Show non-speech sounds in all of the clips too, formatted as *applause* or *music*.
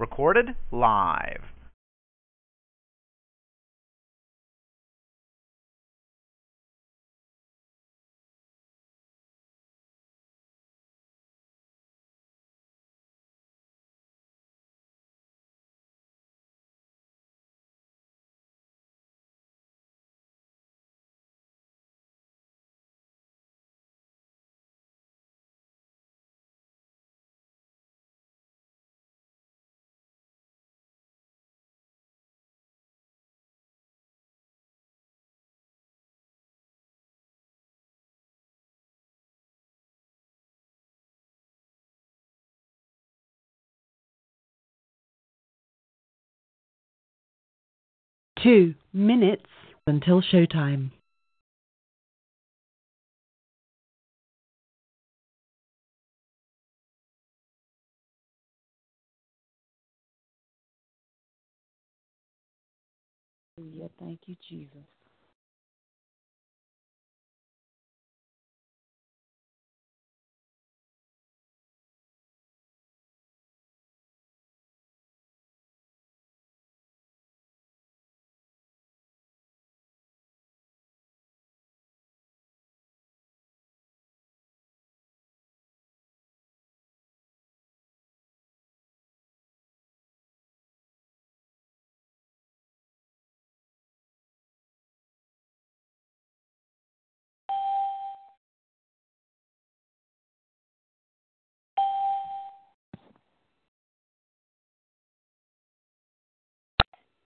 Recorded live. Two minutes until showtime. Hallelujah. Thank you, Jesus.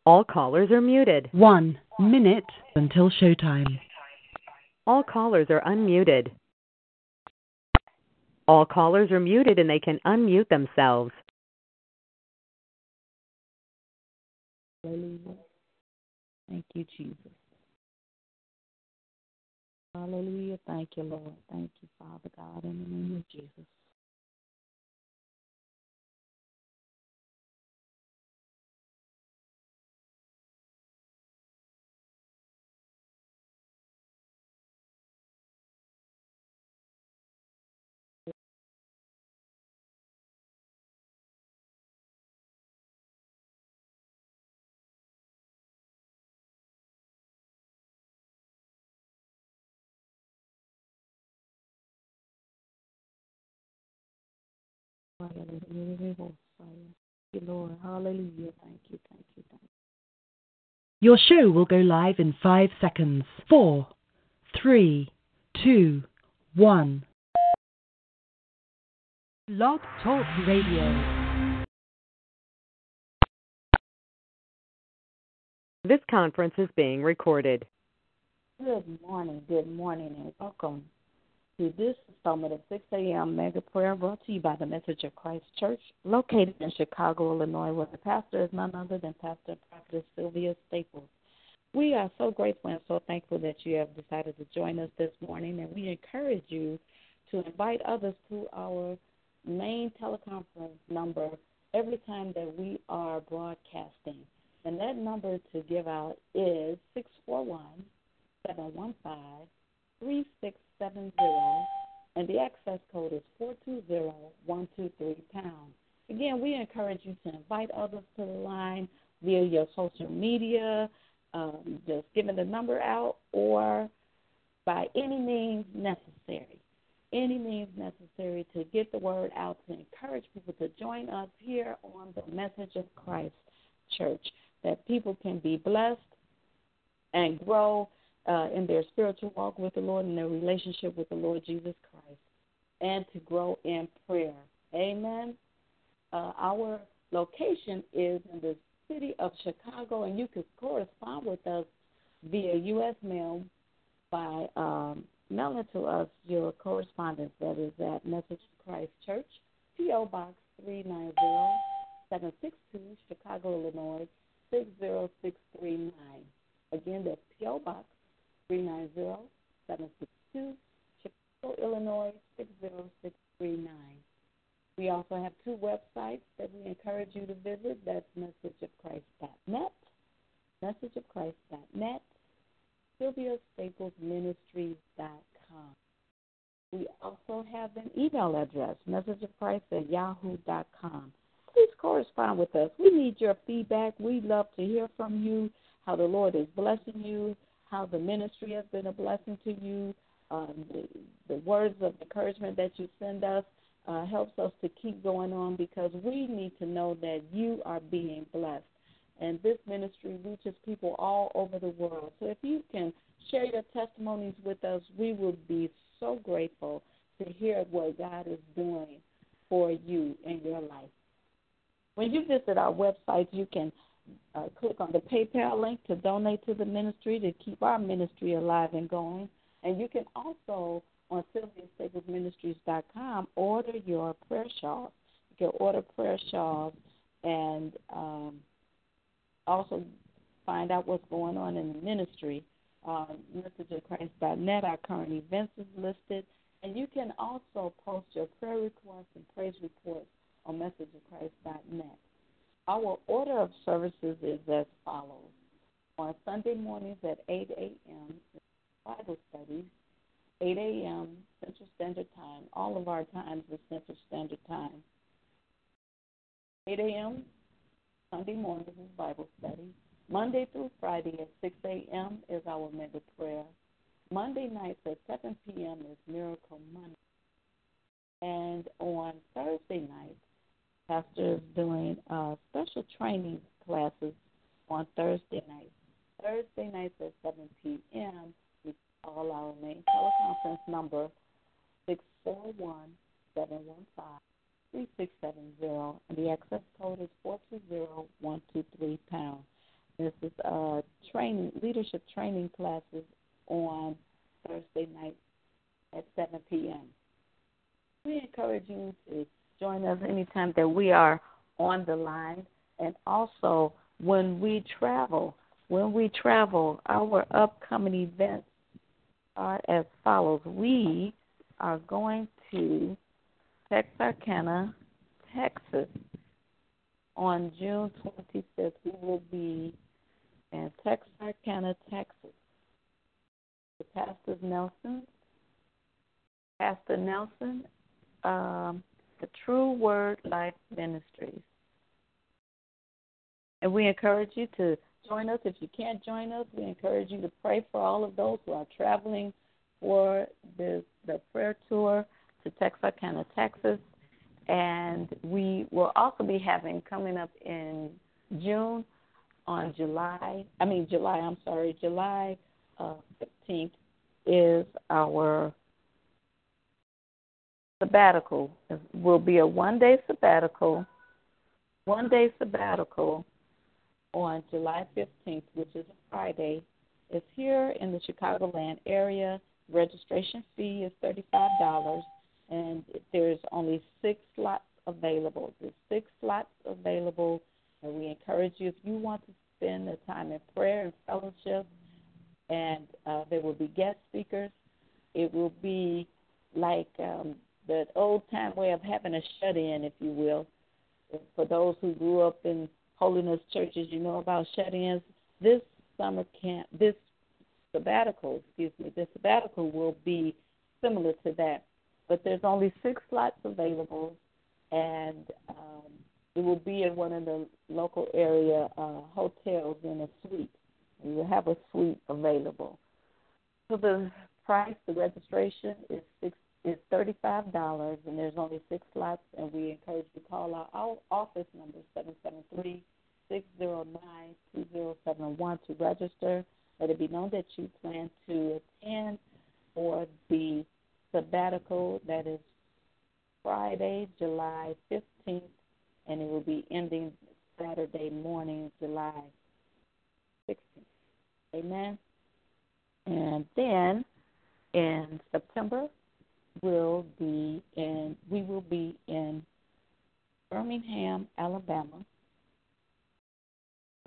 All callers are muted. One minute until showtime. All callers are unmuted. All callers are muted and they can unmute themselves. Hallelujah. Thank you, Jesus. Hallelujah. Thank you, Lord. Thank you, Father God, in the name of Jesus. Hallelujah. Thank you, Lord. Hallelujah. Thank you, thank you, thank you. Your show will go live in five seconds. Four, three, two, one. Blog Talk Radio. This conference is being recorded. Good morning, good morning, and welcome to this installment of 6 a.m. Mega Prayer brought to you by the Message of Christ Church, located in Chicago, Illinois, where the pastor is none other than Pastor and Sylvia Staples. We are so grateful and so thankful that you have decided to join us this morning, and we encourage you to invite others to our main teleconference number every time that we are broadcasting. And that number to give out is 641 715 3670, and the access code is 420123 pound. Again, we encourage you to invite others to the line via your social media, um, just giving the number out, or by any means necessary. Any means necessary to get the word out to encourage people to join us here on the Message of Christ Church, that people can be blessed and grow uh, in their spiritual walk with the Lord and their relationship with the Lord Jesus Christ, and to grow in prayer. Amen. Uh, our location is in the city of Chicago, and you can correspond with us via U.S. mail by um, mail it to us your correspondence that is at Message of Christ Church, P.O. Box 390-762, Chicago, Illinois 60639. Again, that's P.O. Box 390-762, Chicago, Illinois 60639. We also have two websites that we encourage you to visit. That's messageofchrist.net, messageofchrist.net, SylviaStaplesMinistries.com. We also have an email address, messageofchrist at yahoo.com. Please correspond with us. We need your feedback. We'd love to hear from you how the Lord is blessing you, how the ministry has been a blessing to you, um, the, the words of encouragement that you send us uh, helps us to keep going on because we need to know that you are being blessed. And this ministry reaches people all over the world. So if you can share your testimonies with us, we would be so grateful to hear what God is doing for you in your life. When you visit our website, you can uh, click on the PayPal link to donate to the ministry to keep our ministry alive and going. And you can also on SylviaStaplesMinistries.com, order your prayer shawls. You can order prayer shawls and um, also find out what's going on in the ministry. Um, MessageOfChrist.net, our current events is listed. And you can also post your prayer requests and praise reports on MessageOfChrist.net. Our order of services is as follows. On Sunday mornings at 8 a.m., Bible studies 8 a.m. Central Standard Time. All of our times is Central Standard Time. 8 a.m. Sunday mornings is Bible study. Monday through Friday at 6 a.m. is our mega prayer. Monday nights at 7 p.m. is Miracle Monday. And on Thursday nights, Pastor is doing uh, special training classes on Thursday nights. Thursday nights at 7 p.m We call our main teleconference number six four one seven one five three six seven zero, and the access code is four two zero one two three pound. This is uh training leadership training classes on Thursday night at seven p.m. We encourage you to join us anytime that we are on the line, and also when we travel. When we travel, our upcoming events are as follows. We are going to Texarkana, Texas on June 25th. We will be in Texarkana, Texas. The Pastor Nelson, Pastor Nelson, um, the True Word Life Ministries. And we encourage you to join us. If you can't join us, we encourage you to pray for all of those who are traveling for the, the prayer tour to Texarkana, Texas. And we will also be having coming up in June on July, I mean, July, I'm sorry, July uh, 15th is our sabbatical. Will be a one day sabbatical, one day sabbatical on July 15th, which is a Friday, It's here in the Chicagoland area. Registration fee is $35, and there's only six slots available. There's six slots available, and we encourage you if you want to spend the time in prayer and fellowship, and uh, there will be guest speakers. It will be like um, the old time way of having a shut in, if you will. For those who grew up in holiness churches, you know about shut-ins. This summer camp, this sabbatical, excuse me, this sabbatical will be similar to that, but there's only six slots available, and um, it will be in one of the local area uh, hotels in a suite. You have a suite available. So the price, the registration is six is thirty five dollars, and there's only six slots. And we encourage you to call our, our office number seven seven three six zero nine two zero seven one to register. Let it be known that you plan to attend for the sabbatical that is Friday, July 15th, and it will be ending Saturday morning, July 16th. Amen. And then In September, will be in we will be in Birmingham, Alabama.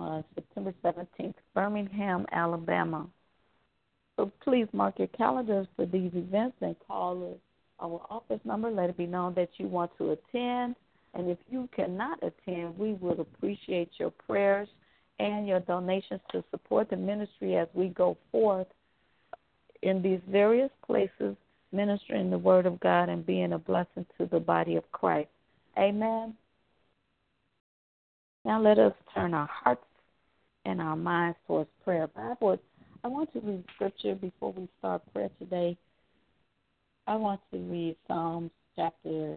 Uh, September 17th, Birmingham, Alabama. So please mark your calendars for these events and call us our office number. Let it be known that you want to attend. And if you cannot attend, we would appreciate your prayers and your donations to support the ministry as we go forth in these various places, ministering the Word of God and being a blessing to the body of Christ. Amen. Now let us turn our hearts and our minds towards prayer. I, I want to read scripture before we start prayer today. I want to read Psalms chapter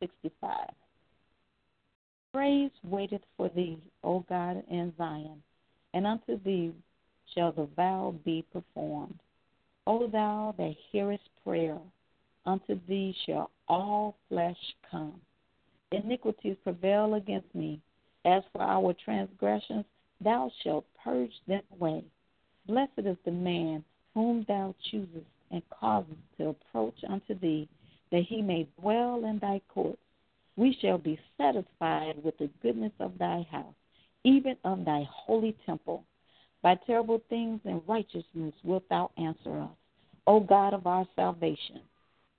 65. Praise waiteth for thee, O God, in Zion, and unto thee shall the vow be performed. O thou that hearest prayer, unto thee shall all flesh come. Iniquities prevail against me. As for our transgressions, thou shalt purge them away. Blessed is the man whom thou choosest and causest to approach unto thee, that he may dwell in thy courts. We shall be satisfied with the goodness of thy house, even of thy holy temple. By terrible things and righteousness wilt thou answer us, O God of our salvation.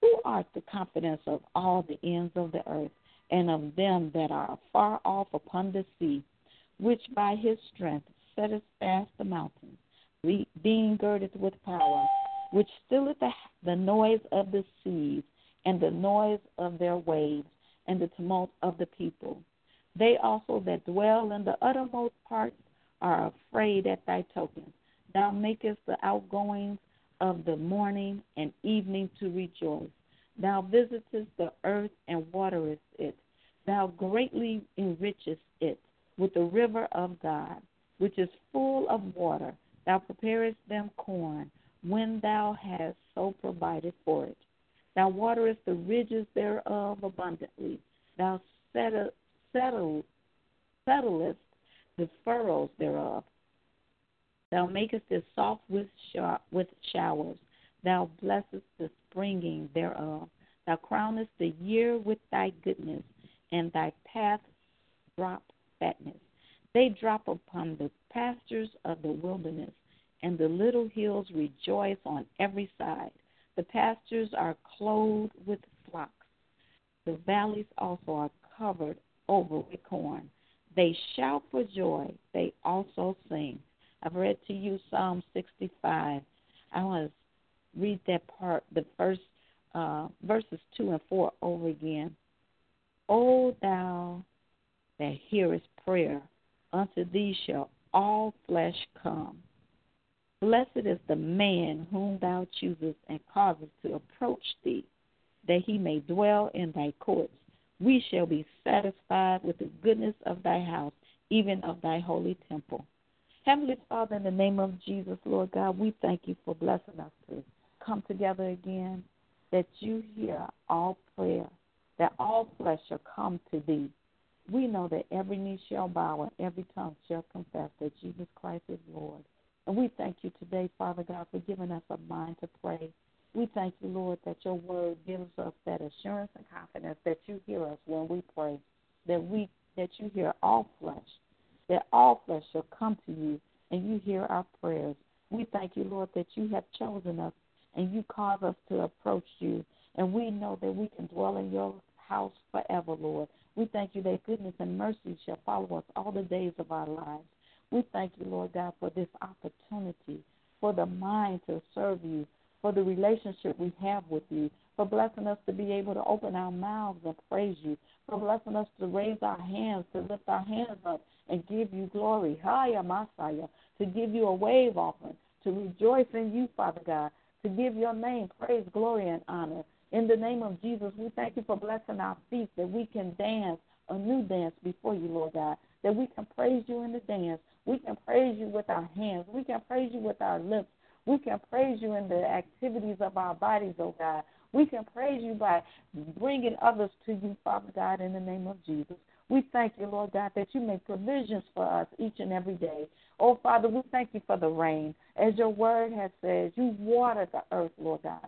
Who art the confidence of all the ends of the earth, and of them that are far off upon the sea, which by his strength setteth fast the mountains, being girded with power, which stilleth the, the noise of the seas, and the noise of their waves, and the tumult of the people. They also that dwell in the uttermost parts are afraid at thy tokens. Thou makest the outgoings of the morning and evening to rejoice. Thou visitest the earth and waterest it. Thou greatly enrichest it with the river of God, which is full of water. Thou preparest them corn when thou hast so provided for it. Thou waterest the ridges thereof abundantly. Thou settle, settle, settlest the furrows thereof. Thou makest it soft with, with showers. Thou blessest the springing thereof. Thou crownest the year with thy goodness, and thy paths drop fatness. They drop upon the pastures of the wilderness, and the little hills rejoice on every side. The pastures are clothed with flocks. The valleys also are covered over with corn. They shout for joy. They also sing. I've read to you Psalm 65. I want to read that part, the first uh, verses 2 and 4 over again. O thou that hearest prayer, unto thee shall all flesh come. Blessed is the man whom thou choosest and causest to approach thee, that he may dwell in thy courts. We shall be satisfied with the goodness of thy house, even of thy holy temple. Heavenly Father, in the name of Jesus, Lord God, we thank you for blessing us to come together again, that you hear all prayer, that all flesh shall come to thee. We know that every knee shall bow and every tongue shall confess that Jesus Christ is Lord. And we thank you today, Father God, for giving us a mind to pray. We thank you, Lord, that your word gives us that assurance and confidence that you hear us when we pray, that we that you hear all flesh, that all flesh shall come to you and you hear our prayers. We thank you, Lord, that you have chosen us and you cause us to approach you. And we know that we can dwell in your house forever, Lord. We thank you that goodness and mercy shall follow us all the days of our lives. We thank you, Lord God, for this opportunity, for the mind to serve you, for the relationship we have with you, for blessing us to be able to open our mouths and praise you, for blessing us to raise our hands, to lift our hands up and give you glory. Haya Masaya, to give you a wave offering, to rejoice in you, Father God, to give your name praise, glory, and honor. In the name of Jesus, we thank you for blessing our feet that we can dance a new dance before you, Lord God, that we can praise you in the dance, we can praise you with our hands. We can praise you with our lips. We can praise you in the activities of our bodies, oh God. We can praise you by bringing others to you, Father God, in the name of Jesus. We thank you, Lord God, that you make provisions for us each and every day. Oh, Father, we thank you for the rain. As your word has said, you water the earth, Lord God.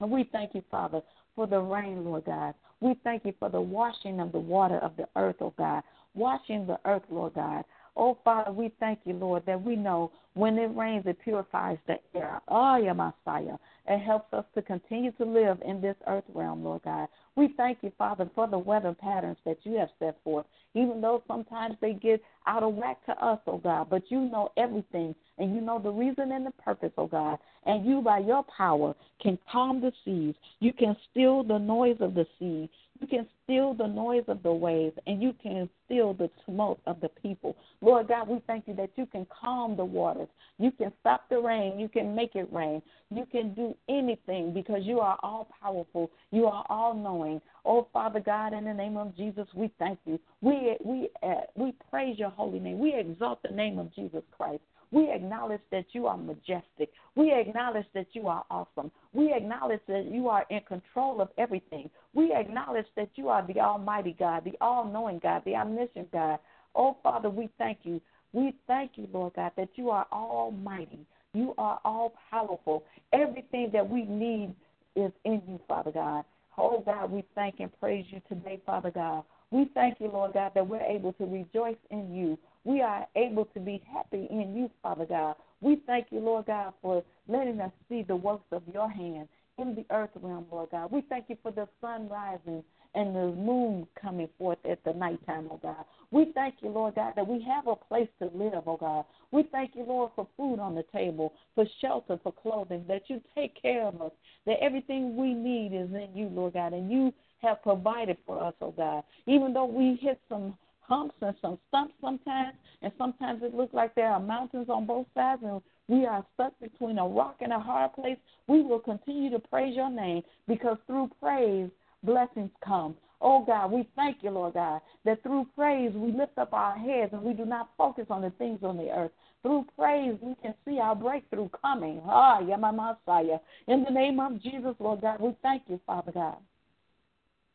And we thank you, Father, for the rain, Lord God. We thank you for the washing of the water of the earth, oh God. Washing the earth, Lord God. Oh, Father, we thank you, Lord, that we know when it rains, it purifies the air. Oh, yeah, Messiah. It helps us to continue to live in this earth realm, Lord God. We thank you, Father, for the weather patterns that you have set forth, even though sometimes they get out of whack to us, oh God. But you know everything, and you know the reason and the purpose, oh God. And you, by your power, can calm the seas. You can still the noise of the sea. You can still the noise of the waves, and you can still the tumult of the people. Lord God, we thank you that you can calm the waters. You can stop the rain. You can make it rain. You can do anything because you are all powerful. You are all knowing. Oh, Father God, in the name of Jesus, we thank you. We we uh, we praise your holy name. We exalt the name of Jesus Christ. We acknowledge that you are majestic. We acknowledge that you are awesome. We acknowledge that you are in control of everything. We acknowledge that you are the Almighty God, the all knowing God, the omniscient God. Oh, Father, we thank you. We thank you, Lord God, that you are almighty. You are all powerful. Everything that we need is in you, Father God. Oh, God, we thank and praise you today, Father God. We thank you, Lord God, that we're able to rejoice in you. We are able to be happy in you, Father God. We thank you, Lord God, for letting us see the works of your hand in the earth realm, Lord God. We thank you for the sun rising and the moon coming forth at the nighttime, oh God. We thank you, Lord God, that we have a place to live, oh God. We thank you, Lord, for food on the table, for shelter, for clothing, that you take care of us, that everything we need is in you, Lord God, and you have provided for us, oh God. Even though we hit some humps and some stumps sometimes, and sometimes it looks like there are mountains on both sides, and we are stuck between a rock and a hard place, we will continue to praise your name because through praise, blessings come. Oh God, we thank you, Lord God, that through praise we lift up our heads and we do not focus on the things on the earth. Through praise we can see our breakthrough coming. Ah, yeah, my Messiah. In the name of Jesus, Lord God, we thank you, Father God.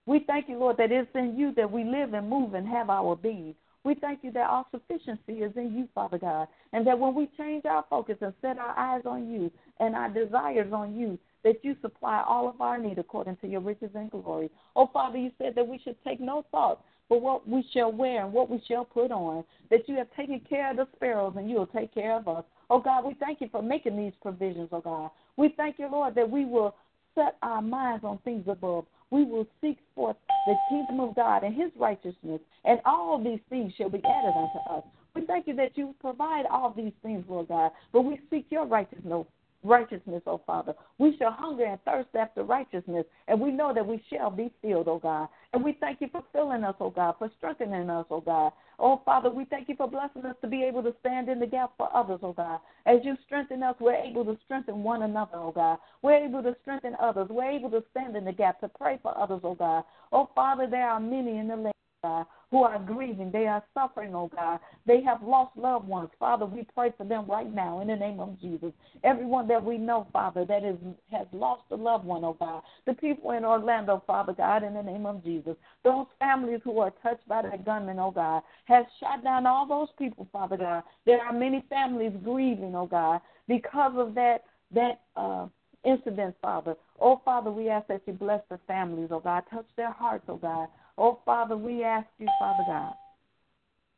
We thank you, Lord, that it's in you that we live and move and have our being. We thank you that our sufficiency is in you, Father God, and that when we change our focus and set our eyes on you and our desires on you, that you supply all of our need according to your riches and glory. Oh, Father, you said that we should take no thought for what we shall wear and what we shall put on, that you have taken care of the sparrows and you will take care of us. Oh, God, we thank you for making these provisions, oh, God. We thank you, Lord, that we will set our minds on things above. We will seek forth the kingdom of God and his righteousness, and all these things shall be added unto us. We thank you that you provide all these things, Lord God, but we seek your righteousness righteousness, oh Father. We shall hunger and thirst after righteousness, and we know that we shall be filled, oh God. And we thank you for filling us, oh God, for strengthening us, oh God. Oh Father, we thank you for blessing us to be able to stand in the gap for others, oh God. As you strengthen us, we're able to strengthen one another, oh God. We're able to strengthen others. We're able to stand in the gap to pray for others, oh God. Oh Father, there are many in the land. God, who are grieving. They are suffering, oh God. They have lost loved ones. Father, we pray for them right now in the name of Jesus. Everyone that we know, Father, that is has lost a loved one, oh God. The people in Orlando, Father God, in the name of Jesus. Those families who are touched by that gunman, oh God, has shot down all those people, Father God. There are many families grieving, oh God, because of that that uh incident, Father. Oh, Father, we ask that you bless the families, oh God. Touch their hearts, oh God. Oh, Father, we ask you, Father God,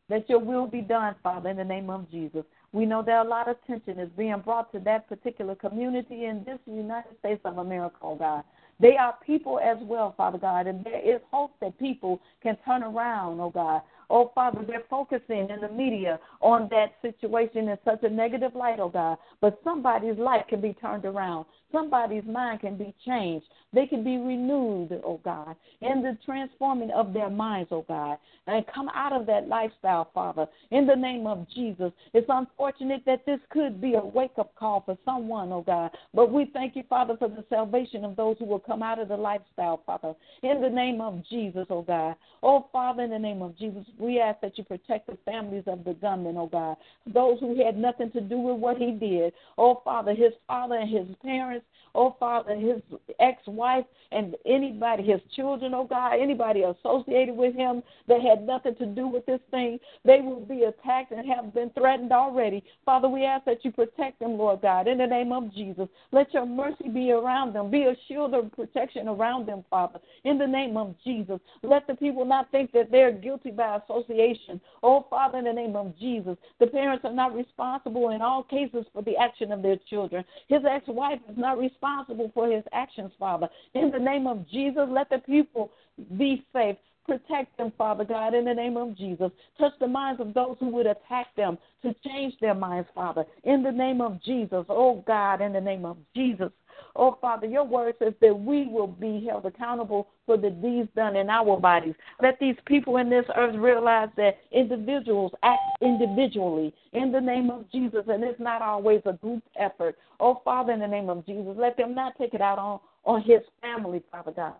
that your will be done, Father, in the name of Jesus. We know that a lot of attention is being brought to that particular community in this United States of America, oh God. They are people as well, Father God, and there is hope that people can turn around, oh God. Oh, Father, they're focusing in the media on that situation in such a negative light, oh God. But somebody's life can be turned around. Somebody's mind can be changed. They can be renewed, oh God, in the transforming of their minds, oh God, and come out of that lifestyle, Father, in the name of Jesus. It's unfortunate that this could be a wake up call for someone, oh God, but we thank you, Father, for the salvation of those who will come out of the lifestyle, Father, in the name of Jesus, oh God. Oh, Father, in the name of Jesus, we ask that you protect the families of the gunmen, oh God. Those who had nothing to do with what he did. Oh Father, his father and his parents, oh Father, his ex wife and anybody, his children, oh God, anybody associated with him that had nothing to do with this thing, they will be attacked and have been threatened already. Father, we ask that you protect them, Lord God, in the name of Jesus. Let your mercy be around them. Be a shield of protection around them, Father, in the name of Jesus. Let the people not think that they're guilty by association. Oh, Father, in the name of Jesus, the parents are not responsible in all cases for the action of their children. His ex wife is not responsible for his actions, Father. In the name of Jesus, let the people be safe. Protect them, Father God, in the name of Jesus. Touch the minds of those who would attack them to change their minds, Father, in the name of Jesus. Oh, God, in the name of Jesus. Oh, Father, your word says that we will be held accountable for the deeds done in our bodies. Let these people in this earth realize that individuals act individually in the name of Jesus, and it's not always a group effort. Oh, Father, in the name of Jesus, let them not take it out on, on his family, Father God.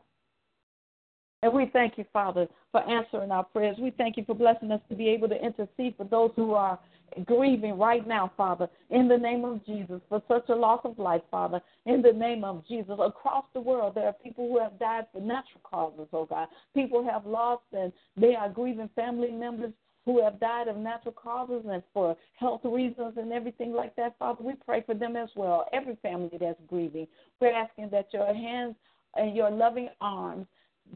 And we thank you, Father, for answering our prayers. We thank you for blessing us to be able to intercede for those who are grieving right now, Father, in the name of Jesus, for such a loss of life, Father, in the name of Jesus. Across the world, there are people who have died for natural causes, oh God. People have lost and they are grieving family members who have died of natural causes and for health reasons and everything like that, Father. We pray for them as well, every family that's grieving. We're asking that your hands and your loving arms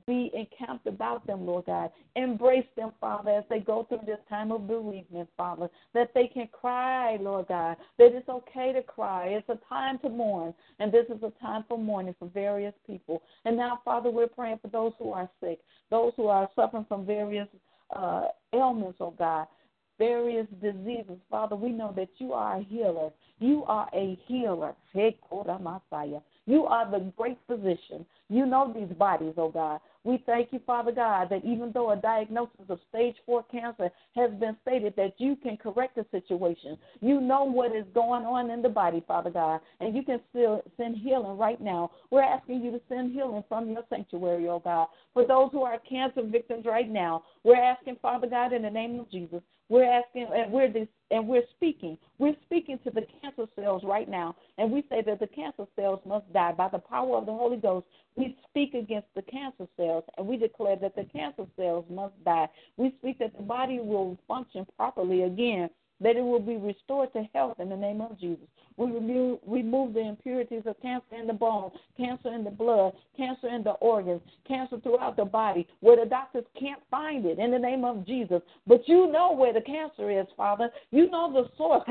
be encamped about them, Lord God. Embrace them, Father, as they go through this time of bereavement, Father, that they can cry, Lord God, that it's okay to cry. It's a time to mourn, and this is a time for mourning for various people. And now, Father, we're praying for those who are sick, those who are suffering from various uh, ailments, oh God, various diseases. Father, we know that you are a healer. You are a healer. You are the great physician. You know these bodies, oh God. We thank you, Father God, that even though a diagnosis of stage four cancer has been stated, that you can correct the situation. You know what is going on in the body, Father God, and you can still send healing right now. We're asking you to send healing from your sanctuary, oh God. For those who are cancer victims right now, we're asking, Father God, in the name of Jesus, we're asking and we're this, and we're speaking. We're speaking to the cancer cells right now, and we say that the cancer cells must die by the power of the Holy Ghost. We speak against the cancer cells, and we declare that the cancer cells must die. We speak that the body will function properly again that it will be restored to health in the name of Jesus. We remove, remove the impurities of cancer in the bone, cancer in the blood, cancer in the organs, cancer throughout the body, where the doctors can't find it in the name of Jesus. But you know where the cancer is, Father. You know the source.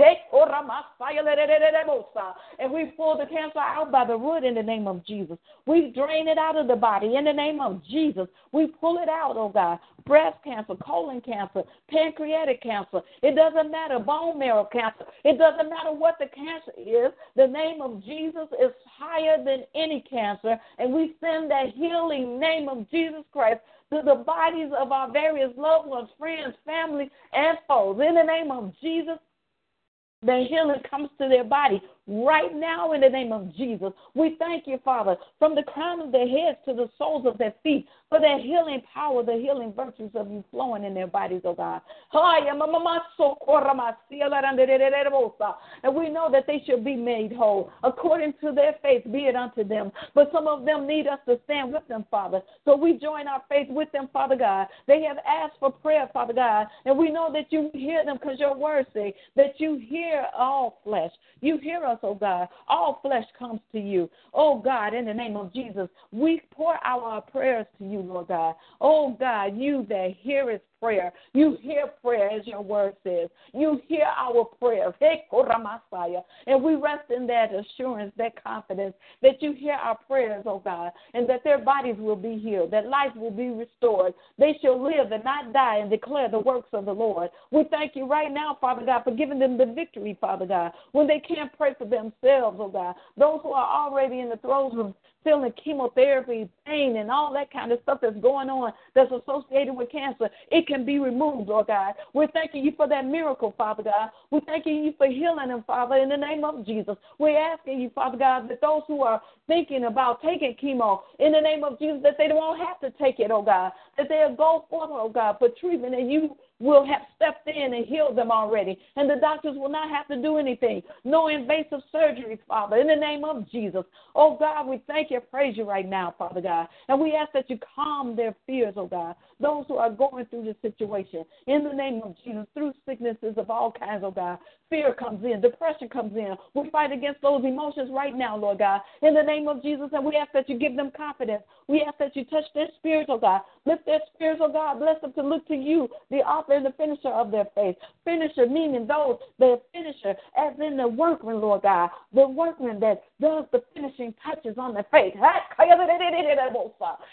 And we pull the cancer out by the root in the name of Jesus. We drain it out of the body in the name of Jesus. We pull it out, oh God. Breast cancer, colon cancer, pancreatic cancer. It doesn't matter. Bone marrow cancer. It doesn't matter what the cancer is. The name of Jesus is higher than any cancer. And we send that healing name of Jesus Christ to the bodies of our various loved ones, friends, family, and foes. In the name of Jesus, the healing comes to their body right now in the name of Jesus. We thank you, Father, from the crown of their heads to the soles of their feet for their healing power, the healing virtues of you flowing in their bodies, oh God. And we know that they should be made whole according to their faith, be it unto them. But some of them need us to stand with them, Father. So we join our faith with them, Father God. They have asked for prayer, Father God, and we know that you hear them because your word say that you hear all flesh. You hear us, oh God. All flesh comes to you. Oh God, in the name of Jesus, we pour out our prayers to you, Lord God. Oh God, you that hearest prayer. You hear prayer as your word says. You hear our prayers. And we rest in that assurance, that confidence that you hear our prayers, oh God, and that their bodies will be healed, that life will be restored. They shall live and not die and declare the works of the Lord. We thank you right now, Father God, for giving them the victory, Father God, when they can't pray for themselves, oh God. Those who are already in the throes of feeling chemotherapy, pain, and all that kind of stuff that's going on that's associated with cancer, it can be removed, Lord God. We're thanking you for that miracle, Father God. We're thanking you for healing them, Father, in the name of Jesus. We're asking you, Father God, that those who are thinking about taking chemo, in the name of Jesus, that they won't have to take it, oh God. that they'll go forth, oh God, for treatment, and you will have stepped in and healed them already. And the doctors will not have to do anything. No invasive surgery, Father, in the name of Jesus. Oh God, we thank you, praise you right now, Father God. And we ask that you calm their fears, oh God. Those who are going through this situation, in the name of Jesus, through sicknesses of all kinds, oh God. Fear comes in, depression comes in. We fight against those emotions right now, Lord God, in the name of Jesus. And we ask that you give them confidence. We ask that you touch their spirits, oh God. Lift their spirits, oh God. Bless them to look to you, the author and the finisher of their faith. Finisher, meaning those, the finisher, as in the workman, Lord God. The workman that does the finishing touches on their faith. *laughs*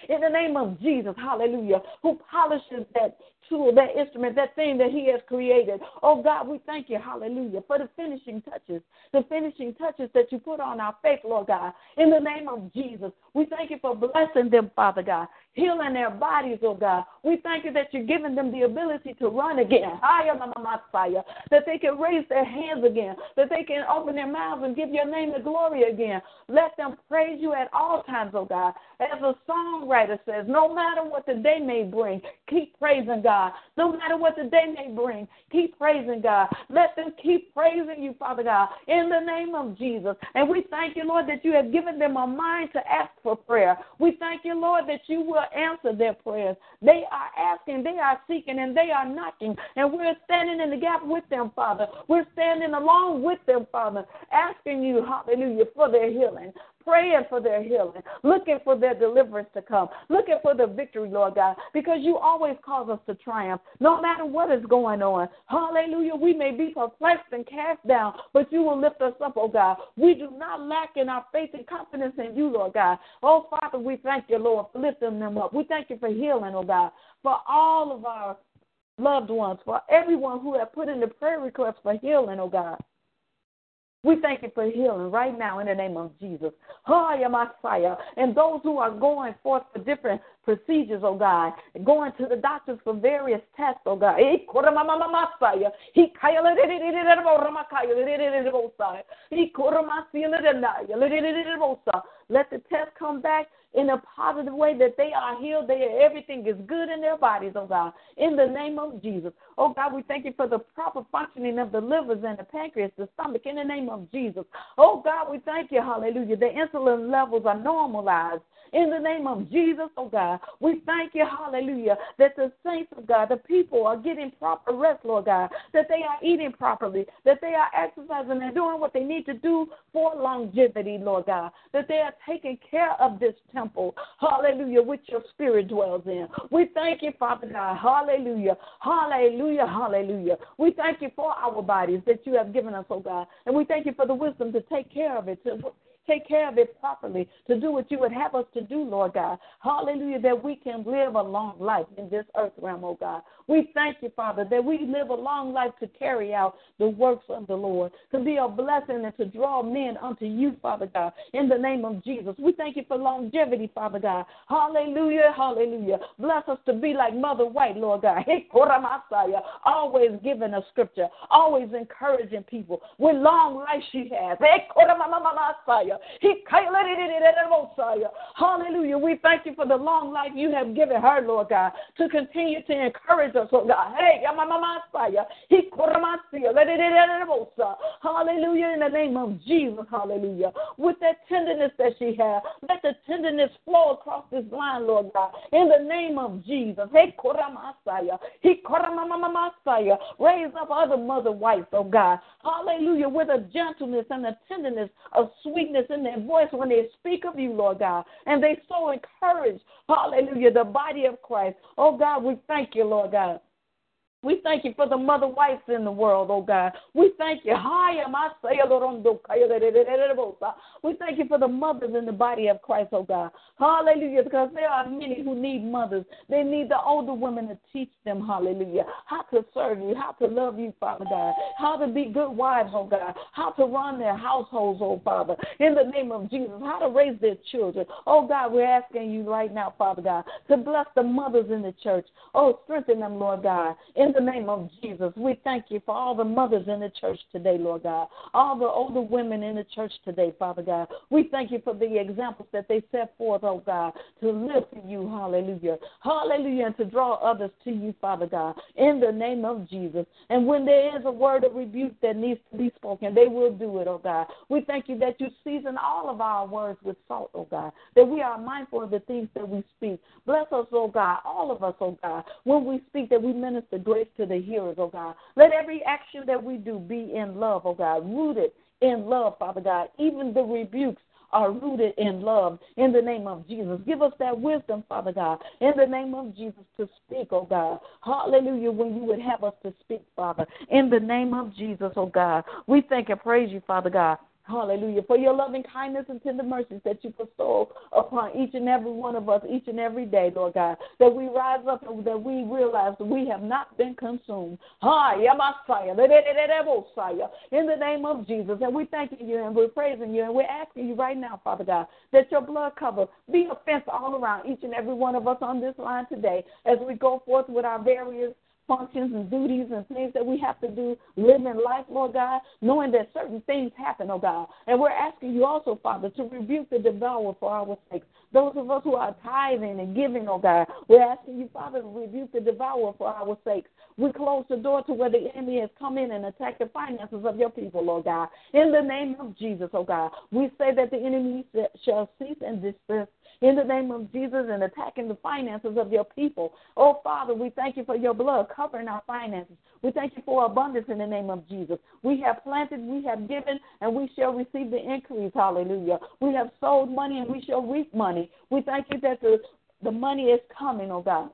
In the name of Jesus, hallelujah, who polishes that tool, that instrument, that thing that He has created. Oh God, we thank you, hallelujah, for the finishing touches, the finishing touches that you put on our faith, Lord God. In the name of Jesus, we thank you for blessing them, Father God, healing their bodies, oh God. We thank you that you're giving them the ability to run again, higher, Messiah, that they can raise their hands again, that they can open their mouths and give your name the glory again. Let them praise you at all times, oh God. As a songwriter says, no matter what the day may bring, keep praising God. No matter what the day may bring, keep praising God. Let them keep praising you, Father God, in the name of Jesus. And we thank you, Lord, that you have given them a mind to ask for prayer. We thank you, Lord, that you will answer their prayers. They are asking, they are seeking, and they are knocking. And we're standing in the gap with them, Father. We're standing along with them, Father, asking you, hallelujah, for their healing praying for their healing, looking for their deliverance to come, looking for the victory, Lord God, because you always cause us to triumph, no matter what is going on. Hallelujah. We may be perplexed and cast down, but you will lift us up, oh God. We do not lack in our faith and confidence in you, Lord God. Oh, Father, we thank you, Lord, for lifting them up. We thank you for healing, oh God, for all of our loved ones, for everyone who have put in the prayer request for healing, oh God. We thank you for healing right now in the name of Jesus. Hallelujah, Messiah. And those who are going forth for different procedures, oh God, going to the doctors for various tests, oh God. Let the test come back in a positive way that they are healed, they everything is good in their bodies, oh God. In the name of Jesus. Oh God, we thank you for the proper functioning of the livers and the pancreas, the stomach, in the name of Jesus. Oh God, we thank you, hallelujah. The insulin levels are normalized in the name of Jesus, oh God. We thank you, hallelujah, that the saints of God, the people are getting proper rest, Lord God, that they are eating properly, that they are exercising and doing what they need to do for longevity, Lord God, that they are taking care of this temple, hallelujah, which your spirit dwells in. We thank you, Father God, hallelujah, hallelujah, hallelujah. We thank you for our bodies that you have given us, oh God, and we thank you for the wisdom to take care of it, to take care of it properly, to do what you would have us to do, Lord God. Hallelujah, that we can live a long life in this earth realm, oh God. We thank you, Father, that we live a long life to carry out the works of the Lord, to be a blessing and to draw men unto you, Father God, in the name of Jesus. We thank you for longevity, Father God. Hallelujah, hallelujah. Bless us to be like Mother White, Lord God. *laughs* Always giving a scripture, always encouraging people with long life she has. Hallelujah. We thank you for the long life you have given her, Lord God, to continue to encourage us, Lord God. Hey. Hallelujah. In the name of Jesus. Hallelujah. With that tenderness that she has, let the tenderness flow across this line, Lord God. In the name of Jesus. Hey, Raise up other mother wives, oh God. Hallelujah. With a gentleness and a tenderness of sweetness in their voice when they speak of you, Lord God. And they so encourage, hallelujah, the body of Christ. Oh God, we thank you, Lord God. We thank you for the mother wives in the world, oh God. We thank you. We thank you for the mothers in the body of Christ, oh God. Hallelujah. Because there are many who need mothers. They need the older women to teach them, hallelujah, how to serve you, how to love you, Father God, how to be good wives, oh God, how to run their households, oh Father, in the name of Jesus, how to raise their children. Oh God, we're asking you right now, Father God, to bless the mothers in the church. Oh, strengthen them, Lord God. In In the name of Jesus, we thank you for all the mothers in the church today, Lord God. All the older women in the church today, Father God. We thank you for the examples that they set forth, oh God, to live for you. Hallelujah. Hallelujah. And to draw others to you, Father God. In the name of Jesus. And when there is a word of rebuke that needs to be spoken, they will do it, oh God. We thank you that you season all of our words with salt, oh God. That we are mindful of the things that we speak. Bless us, oh God, all of us, oh God. When we speak, that we minister to the hearers, oh God. Let every action that we do be in love, oh God, rooted in love, Father God. Even the rebukes are rooted in love in the name of Jesus. Give us that wisdom, Father God, in the name of Jesus to speak, oh God. Hallelujah, when you would have us to speak, Father. In the name of Jesus, oh God. We thank and praise you, Father God. Hallelujah. For your loving kindness and tender mercies that you bestow upon each and every one of us each and every day, Lord God. That we rise up and that we realize that we have not been consumed. In the name of Jesus. And we're thanking you and we're praising you and we're asking you right now, Father God, that your blood cover be a fence all around each and every one of us on this line today as we go forth with our various functions and duties and things that we have to do living life, Lord God, knowing that certain things happen, oh God. And we're asking you also, Father, to rebuke the devourer for our sakes. Those of us who are tithing and giving, oh God, we're asking you, Father, to rebuke the devourer for our sakes. We close the door to where the enemy has come in and attacked the finances of your people, Lord God. In the name of Jesus, oh God, we say that the enemy shall cease and desist in the name of Jesus and attacking the finances of your people. Oh, Father, we thank you for your blood covering our finances. We thank you for abundance in the name of Jesus. We have planted, we have given, and we shall receive the increase. Hallelujah. We have sold money and we shall reap money. We thank you that the, the money is coming, oh God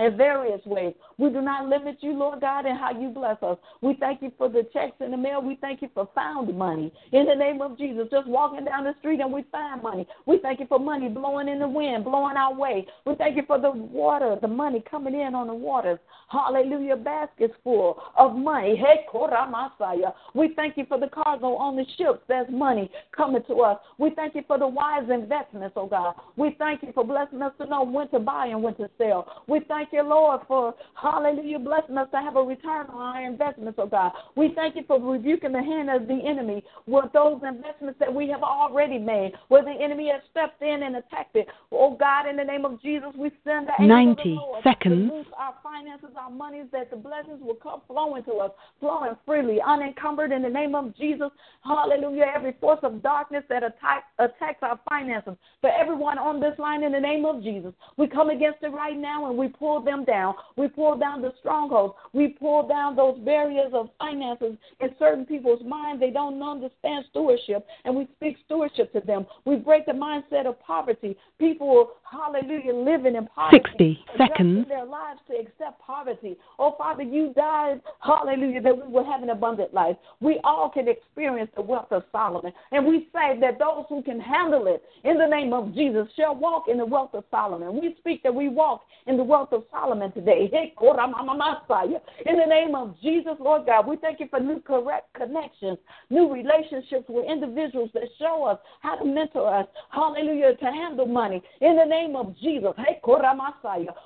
in various ways. We do not limit you, Lord God, in how you bless us. We thank you for the checks in the mail. We thank you for found money. In the name of Jesus, just walking down the street and we find money. We thank you for money blowing in the wind, blowing our way. We thank you for the water, the money coming in on the waters. Hallelujah, baskets full of money. Hey, Koramasaya. We thank you for the cargo on the ships. There's money coming to us. We thank you for the wise investments, oh God. We thank you for blessing us to know when to buy and when to sell. We thank you, Lord, for hallelujah, blessing us to have a return on our investments, oh God. We thank you for rebuking the hand of the enemy with those investments that we have already made, where the enemy has stepped in and attacked it. Oh God, in the name of Jesus, we send the 90 seconds. our finances, our monies, that the blessings will come flowing to us, flowing freely, unencumbered in the name of Jesus. Hallelujah. Every force of darkness that attack, attacks our finances, for everyone on this line, in the name of Jesus, we come against it right now and we pull pull them down. We pull down the strongholds. We pull down those barriers of finances in certain people's minds. They don't understand stewardship, and we speak stewardship to them. We break the mindset of poverty. People, hallelujah, living in poverty. 60 seconds. their lives to accept poverty. Oh, Father, you died, hallelujah, that we would have an abundant life. We all can experience the wealth of Solomon. And we say that those who can handle it in the name of Jesus shall walk in the wealth of Solomon. We speak that we walk in the wealth of Solomon today. In the name of Jesus, Lord God, we thank you for new correct connections, new relationships with individuals that show us how to mentor us. Hallelujah, to handle money. In the name of Jesus. Hey.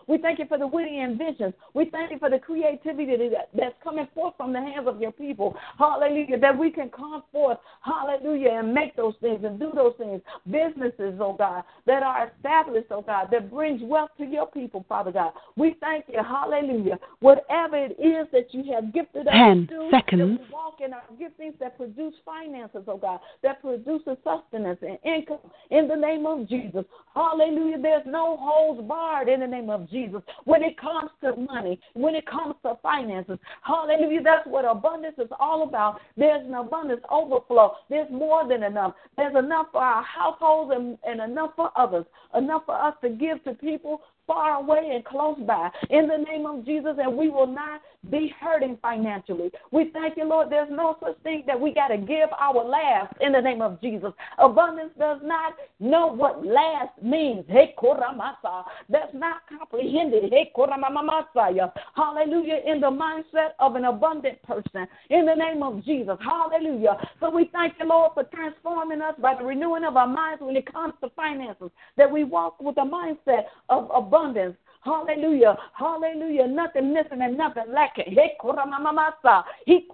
We thank you for the witty inventions. We thank you for the creativity that's coming forth from the hands of your people. Hallelujah, that we can come forth. Hallelujah, and make those things and do those things. Businesses, oh God, that are established, oh God, that brings wealth to your people, Father God. We thank you, hallelujah. Whatever it is that you have gifted us Ten to do, seconds. that we walk in our giftings that produce finances, oh God, that produces sustenance and income in the name of Jesus. Hallelujah. There's no holds barred in the name of Jesus. When it comes to money, when it comes to finances, hallelujah. That's what abundance is all about. There's an abundance overflow. There's more than enough. There's enough for our households and, and enough for others, enough for us to give to people far away and close by in the name of Jesus, and we will not be hurting financially. We thank you, Lord. There's no such thing that we got to give our last in the name of Jesus. Abundance does not know what last means. Hey, That's not comprehended. Hey, Hallelujah. In the mindset of an abundant person in the name of Jesus. Hallelujah. So we thank you, Lord, for transforming us by the renewing of our minds when it comes to finances, that we walk with a mindset of abundance Hallelujah. Hallelujah. Nothing missing and nothing lacking. He kuramamamasa. He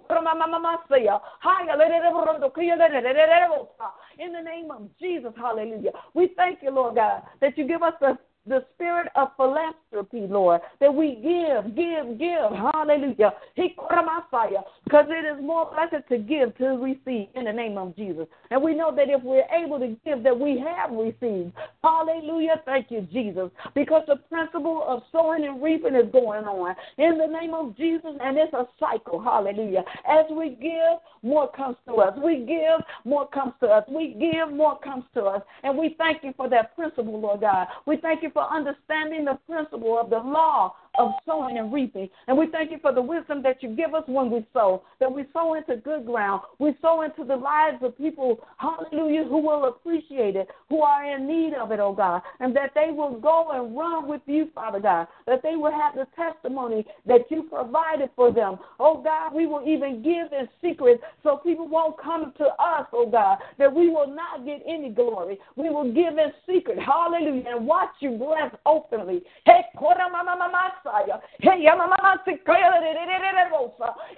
kuyalerererebosa. In the name of Jesus, hallelujah. We thank you, Lord God, that you give us the the spirit of philanthropy, Lord, that we give, give, give. Hallelujah. He caught my fire Because it is more blessed to give to receive in the name of Jesus. And we know that if we're able to give, that we have received. Hallelujah. Thank you, Jesus. Because the principle of sowing and reaping is going on in the name of Jesus, and it's a cycle. Hallelujah. As we give, more comes to us. We give, more comes to us. We give, more comes to us. And we thank you for that principle, Lord God. We thank you for understanding the principle of the law of sowing and reaping. And we thank you for the wisdom that you give us when we sow, that we sow into good ground. We sow into the lives of people, hallelujah, who will appreciate it, who are in need of it, oh God, and that they will go and run with you, Father God, that they will have the testimony that you provided for them. Oh God, we will even give in secret so people won't come to us, oh God, that we will not get any glory. We will give in secret, hallelujah, and watch you bless openly. Hey,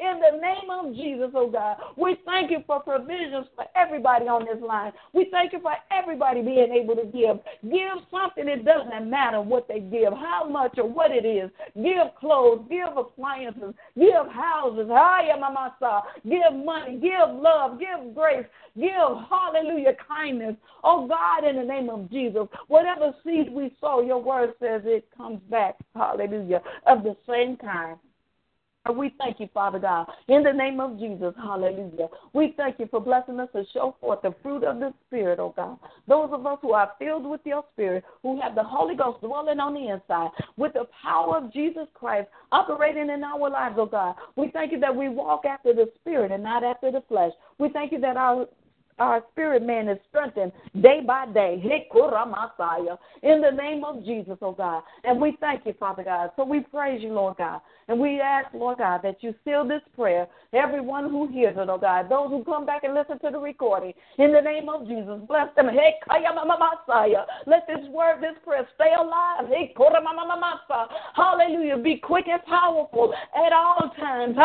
in the name of Jesus, oh God, we thank you for provisions for everybody on this line. We thank you for everybody being able to give. Give something, it doesn't matter what they give, how much or what it is. Give clothes, give appliances, give houses, give money, give love, give grace, give hallelujah kindness. Oh God, in the name of Jesus, whatever seed we sow, your word says it comes back. Hallelujah. Of the same kind. We thank you, Father God, in the name of Jesus. Hallelujah. We thank you for blessing us to show forth the fruit of the Spirit, oh God. Those of us who are filled with your Spirit, who have the Holy Ghost dwelling on the inside, with the power of Jesus Christ operating in our lives, oh God. We thank you that we walk after the Spirit and not after the flesh. We thank you that our our spirit man is strengthened day by day. In the name of Jesus, oh God. And we thank you, Father God. So we praise you, Lord God. And we ask, Lord God, that you seal this prayer. Everyone who hears it, oh God. Those who come back and listen to the recording. In the name of Jesus, bless them. Hey, Kaya Mama Messiah. Let this word, this prayer stay alive. Hey, Messiah. Hallelujah. Be quick and powerful at all times.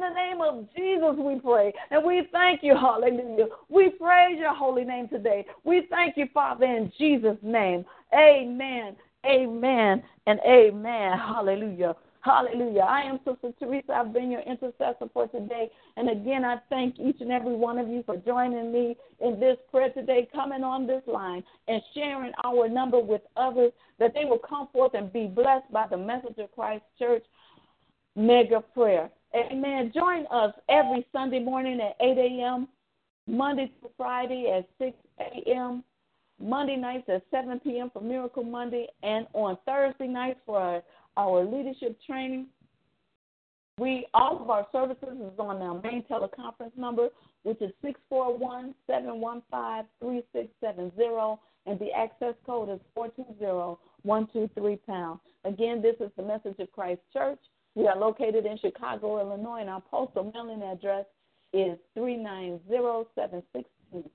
In the name of Jesus, we pray. And we thank you, hallelujah. We praise your holy name today. We thank you, Father, in Jesus' name. Amen, amen, and amen. Hallelujah. Hallelujah. I am Sister Teresa. I've been your intercessor for today. And again, I thank each and every one of you for joining me in this prayer today, coming on this line and sharing our number with others, that they will come forth and be blessed by the message of Christ Church mega prayer. Amen. Join us every Sunday morning at 8 a.m., Monday to Friday at 6 a.m., Monday nights at 7 p.m. for Miracle Monday, and on Thursday nights for our leadership training. We all of our services is on our main teleconference number, which is 641-715-3670, and the access code is 420-123 pound. Again, this is the message of Christ Church. We are located in Chicago, Illinois, and our postal mailing address is 390762.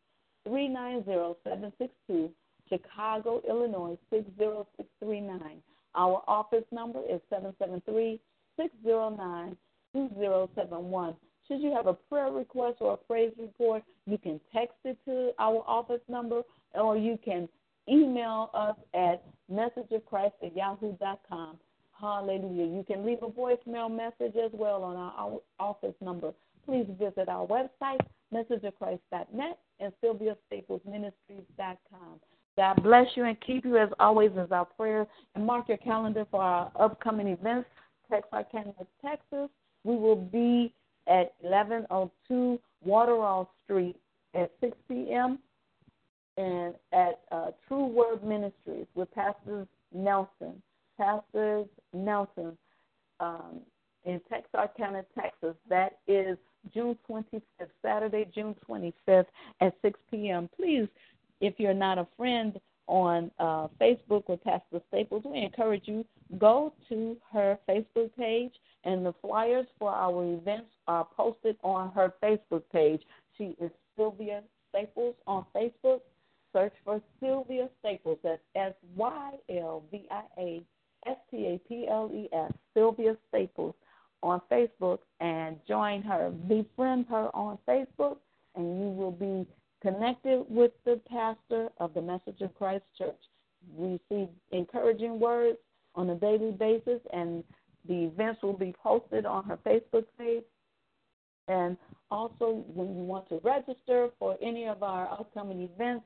390762, Chicago, Illinois 60639. Our office number is 773 609 2071. Should you have a prayer request or a praise report, you can text it to our office number or you can email us at messageofchrist at yahoo.com. Hallelujah. You can leave a voicemail message as well on our office number. Please visit our website, messageofchrist.net and SylviaStaplesMinistries.com. God bless you and keep you as always as our prayer. And mark your calendar for our upcoming events. Texarkana, Texas. We will be at 1102 Waterall Street at 6 p.m. and at uh, True Word Ministries with Pastors Nelson. Pastors Nelson um, in Texarkana, Texas. That is June 25th, Saturday, June 25th at 6 p.m. Please if you're not a friend on uh, Facebook with Pastor Staples, we encourage you go to her Facebook page, and the flyers for our events are posted on her Facebook page. She is Sylvia Staples on Facebook. Search for Sylvia Staples. That's S Y L V I A S T A P L E S. Sylvia Staples on Facebook and join her. Befriend her on Facebook, and you will be connected with the pastor of the Message of Christ Church. We see encouraging words on a daily basis, and the events will be posted on her Facebook page. And also, when you want to register for any of our upcoming events,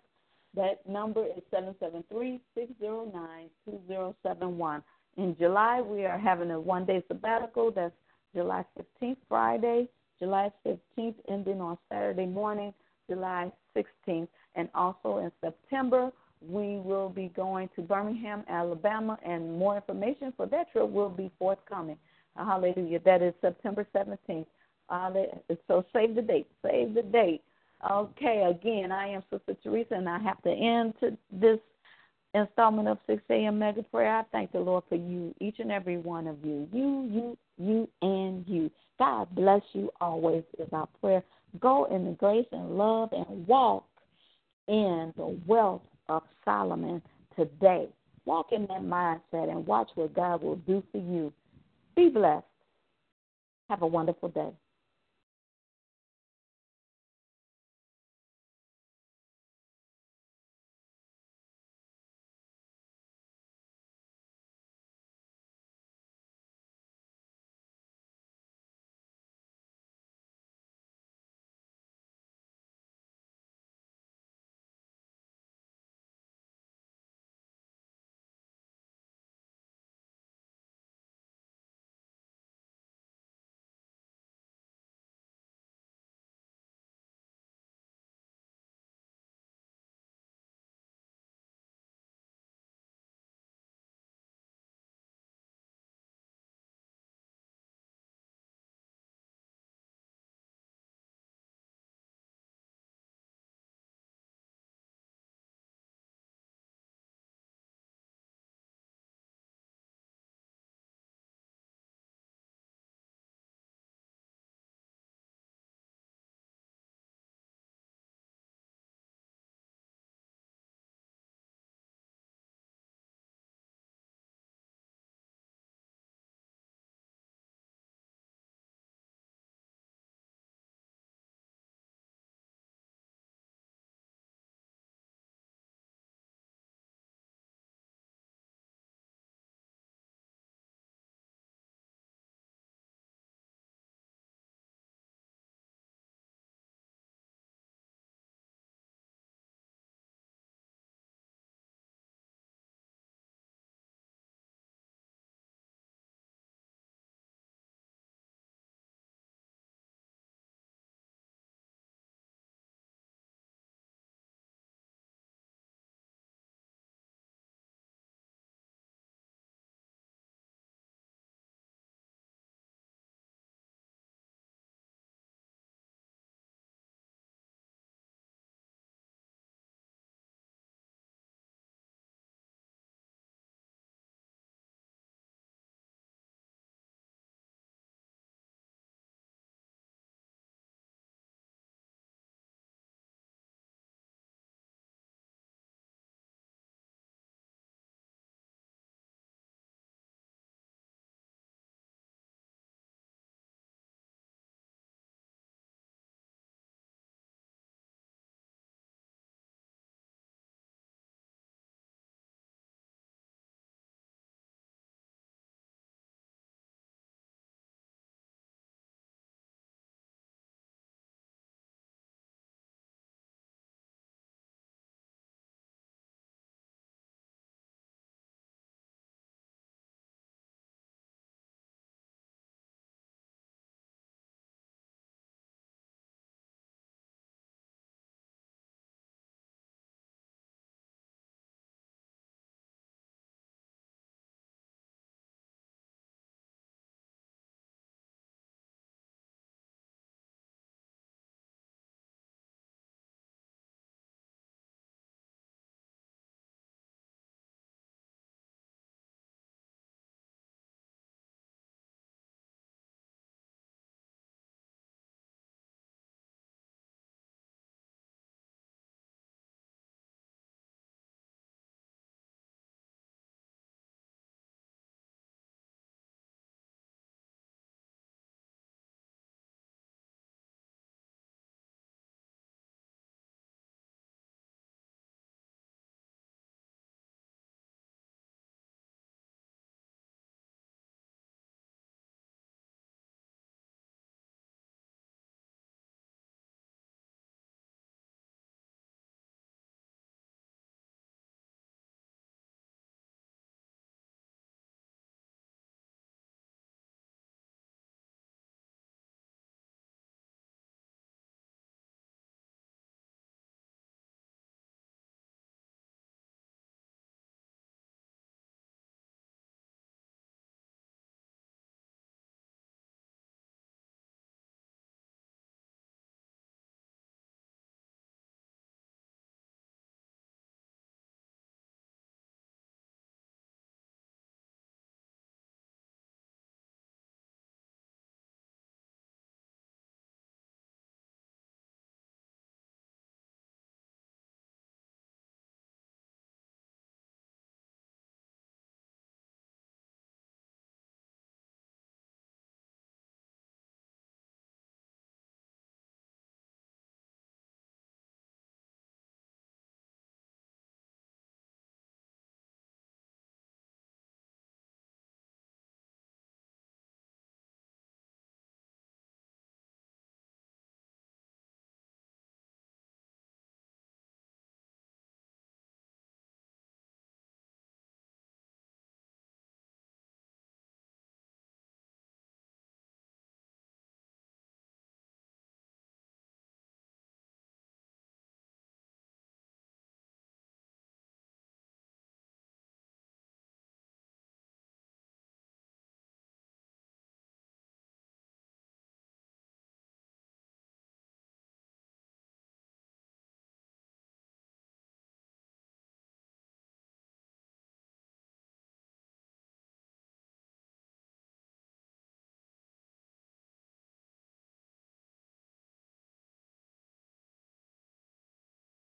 that number is 773 609 2071. In July, we are having a one day sabbatical. That's July 15th, Friday, July 15th, ending on Saturday morning, July 16th. And also in September, we will be going to Birmingham, Alabama, and more information for that trip will be forthcoming. Hallelujah. That is September 17th. So save the date. Save the date. Okay, again, I am Sister Teresa, and I have to end to this installment of 6 a.m. Mega Prayer. I thank the Lord for you, each and every one of you. You, you, you, and you. God bless you always is our prayer. Go in the grace and love and walk in the wealth of Solomon today. Walk in that mindset and watch what God will do for you. Be blessed. Have a wonderful day.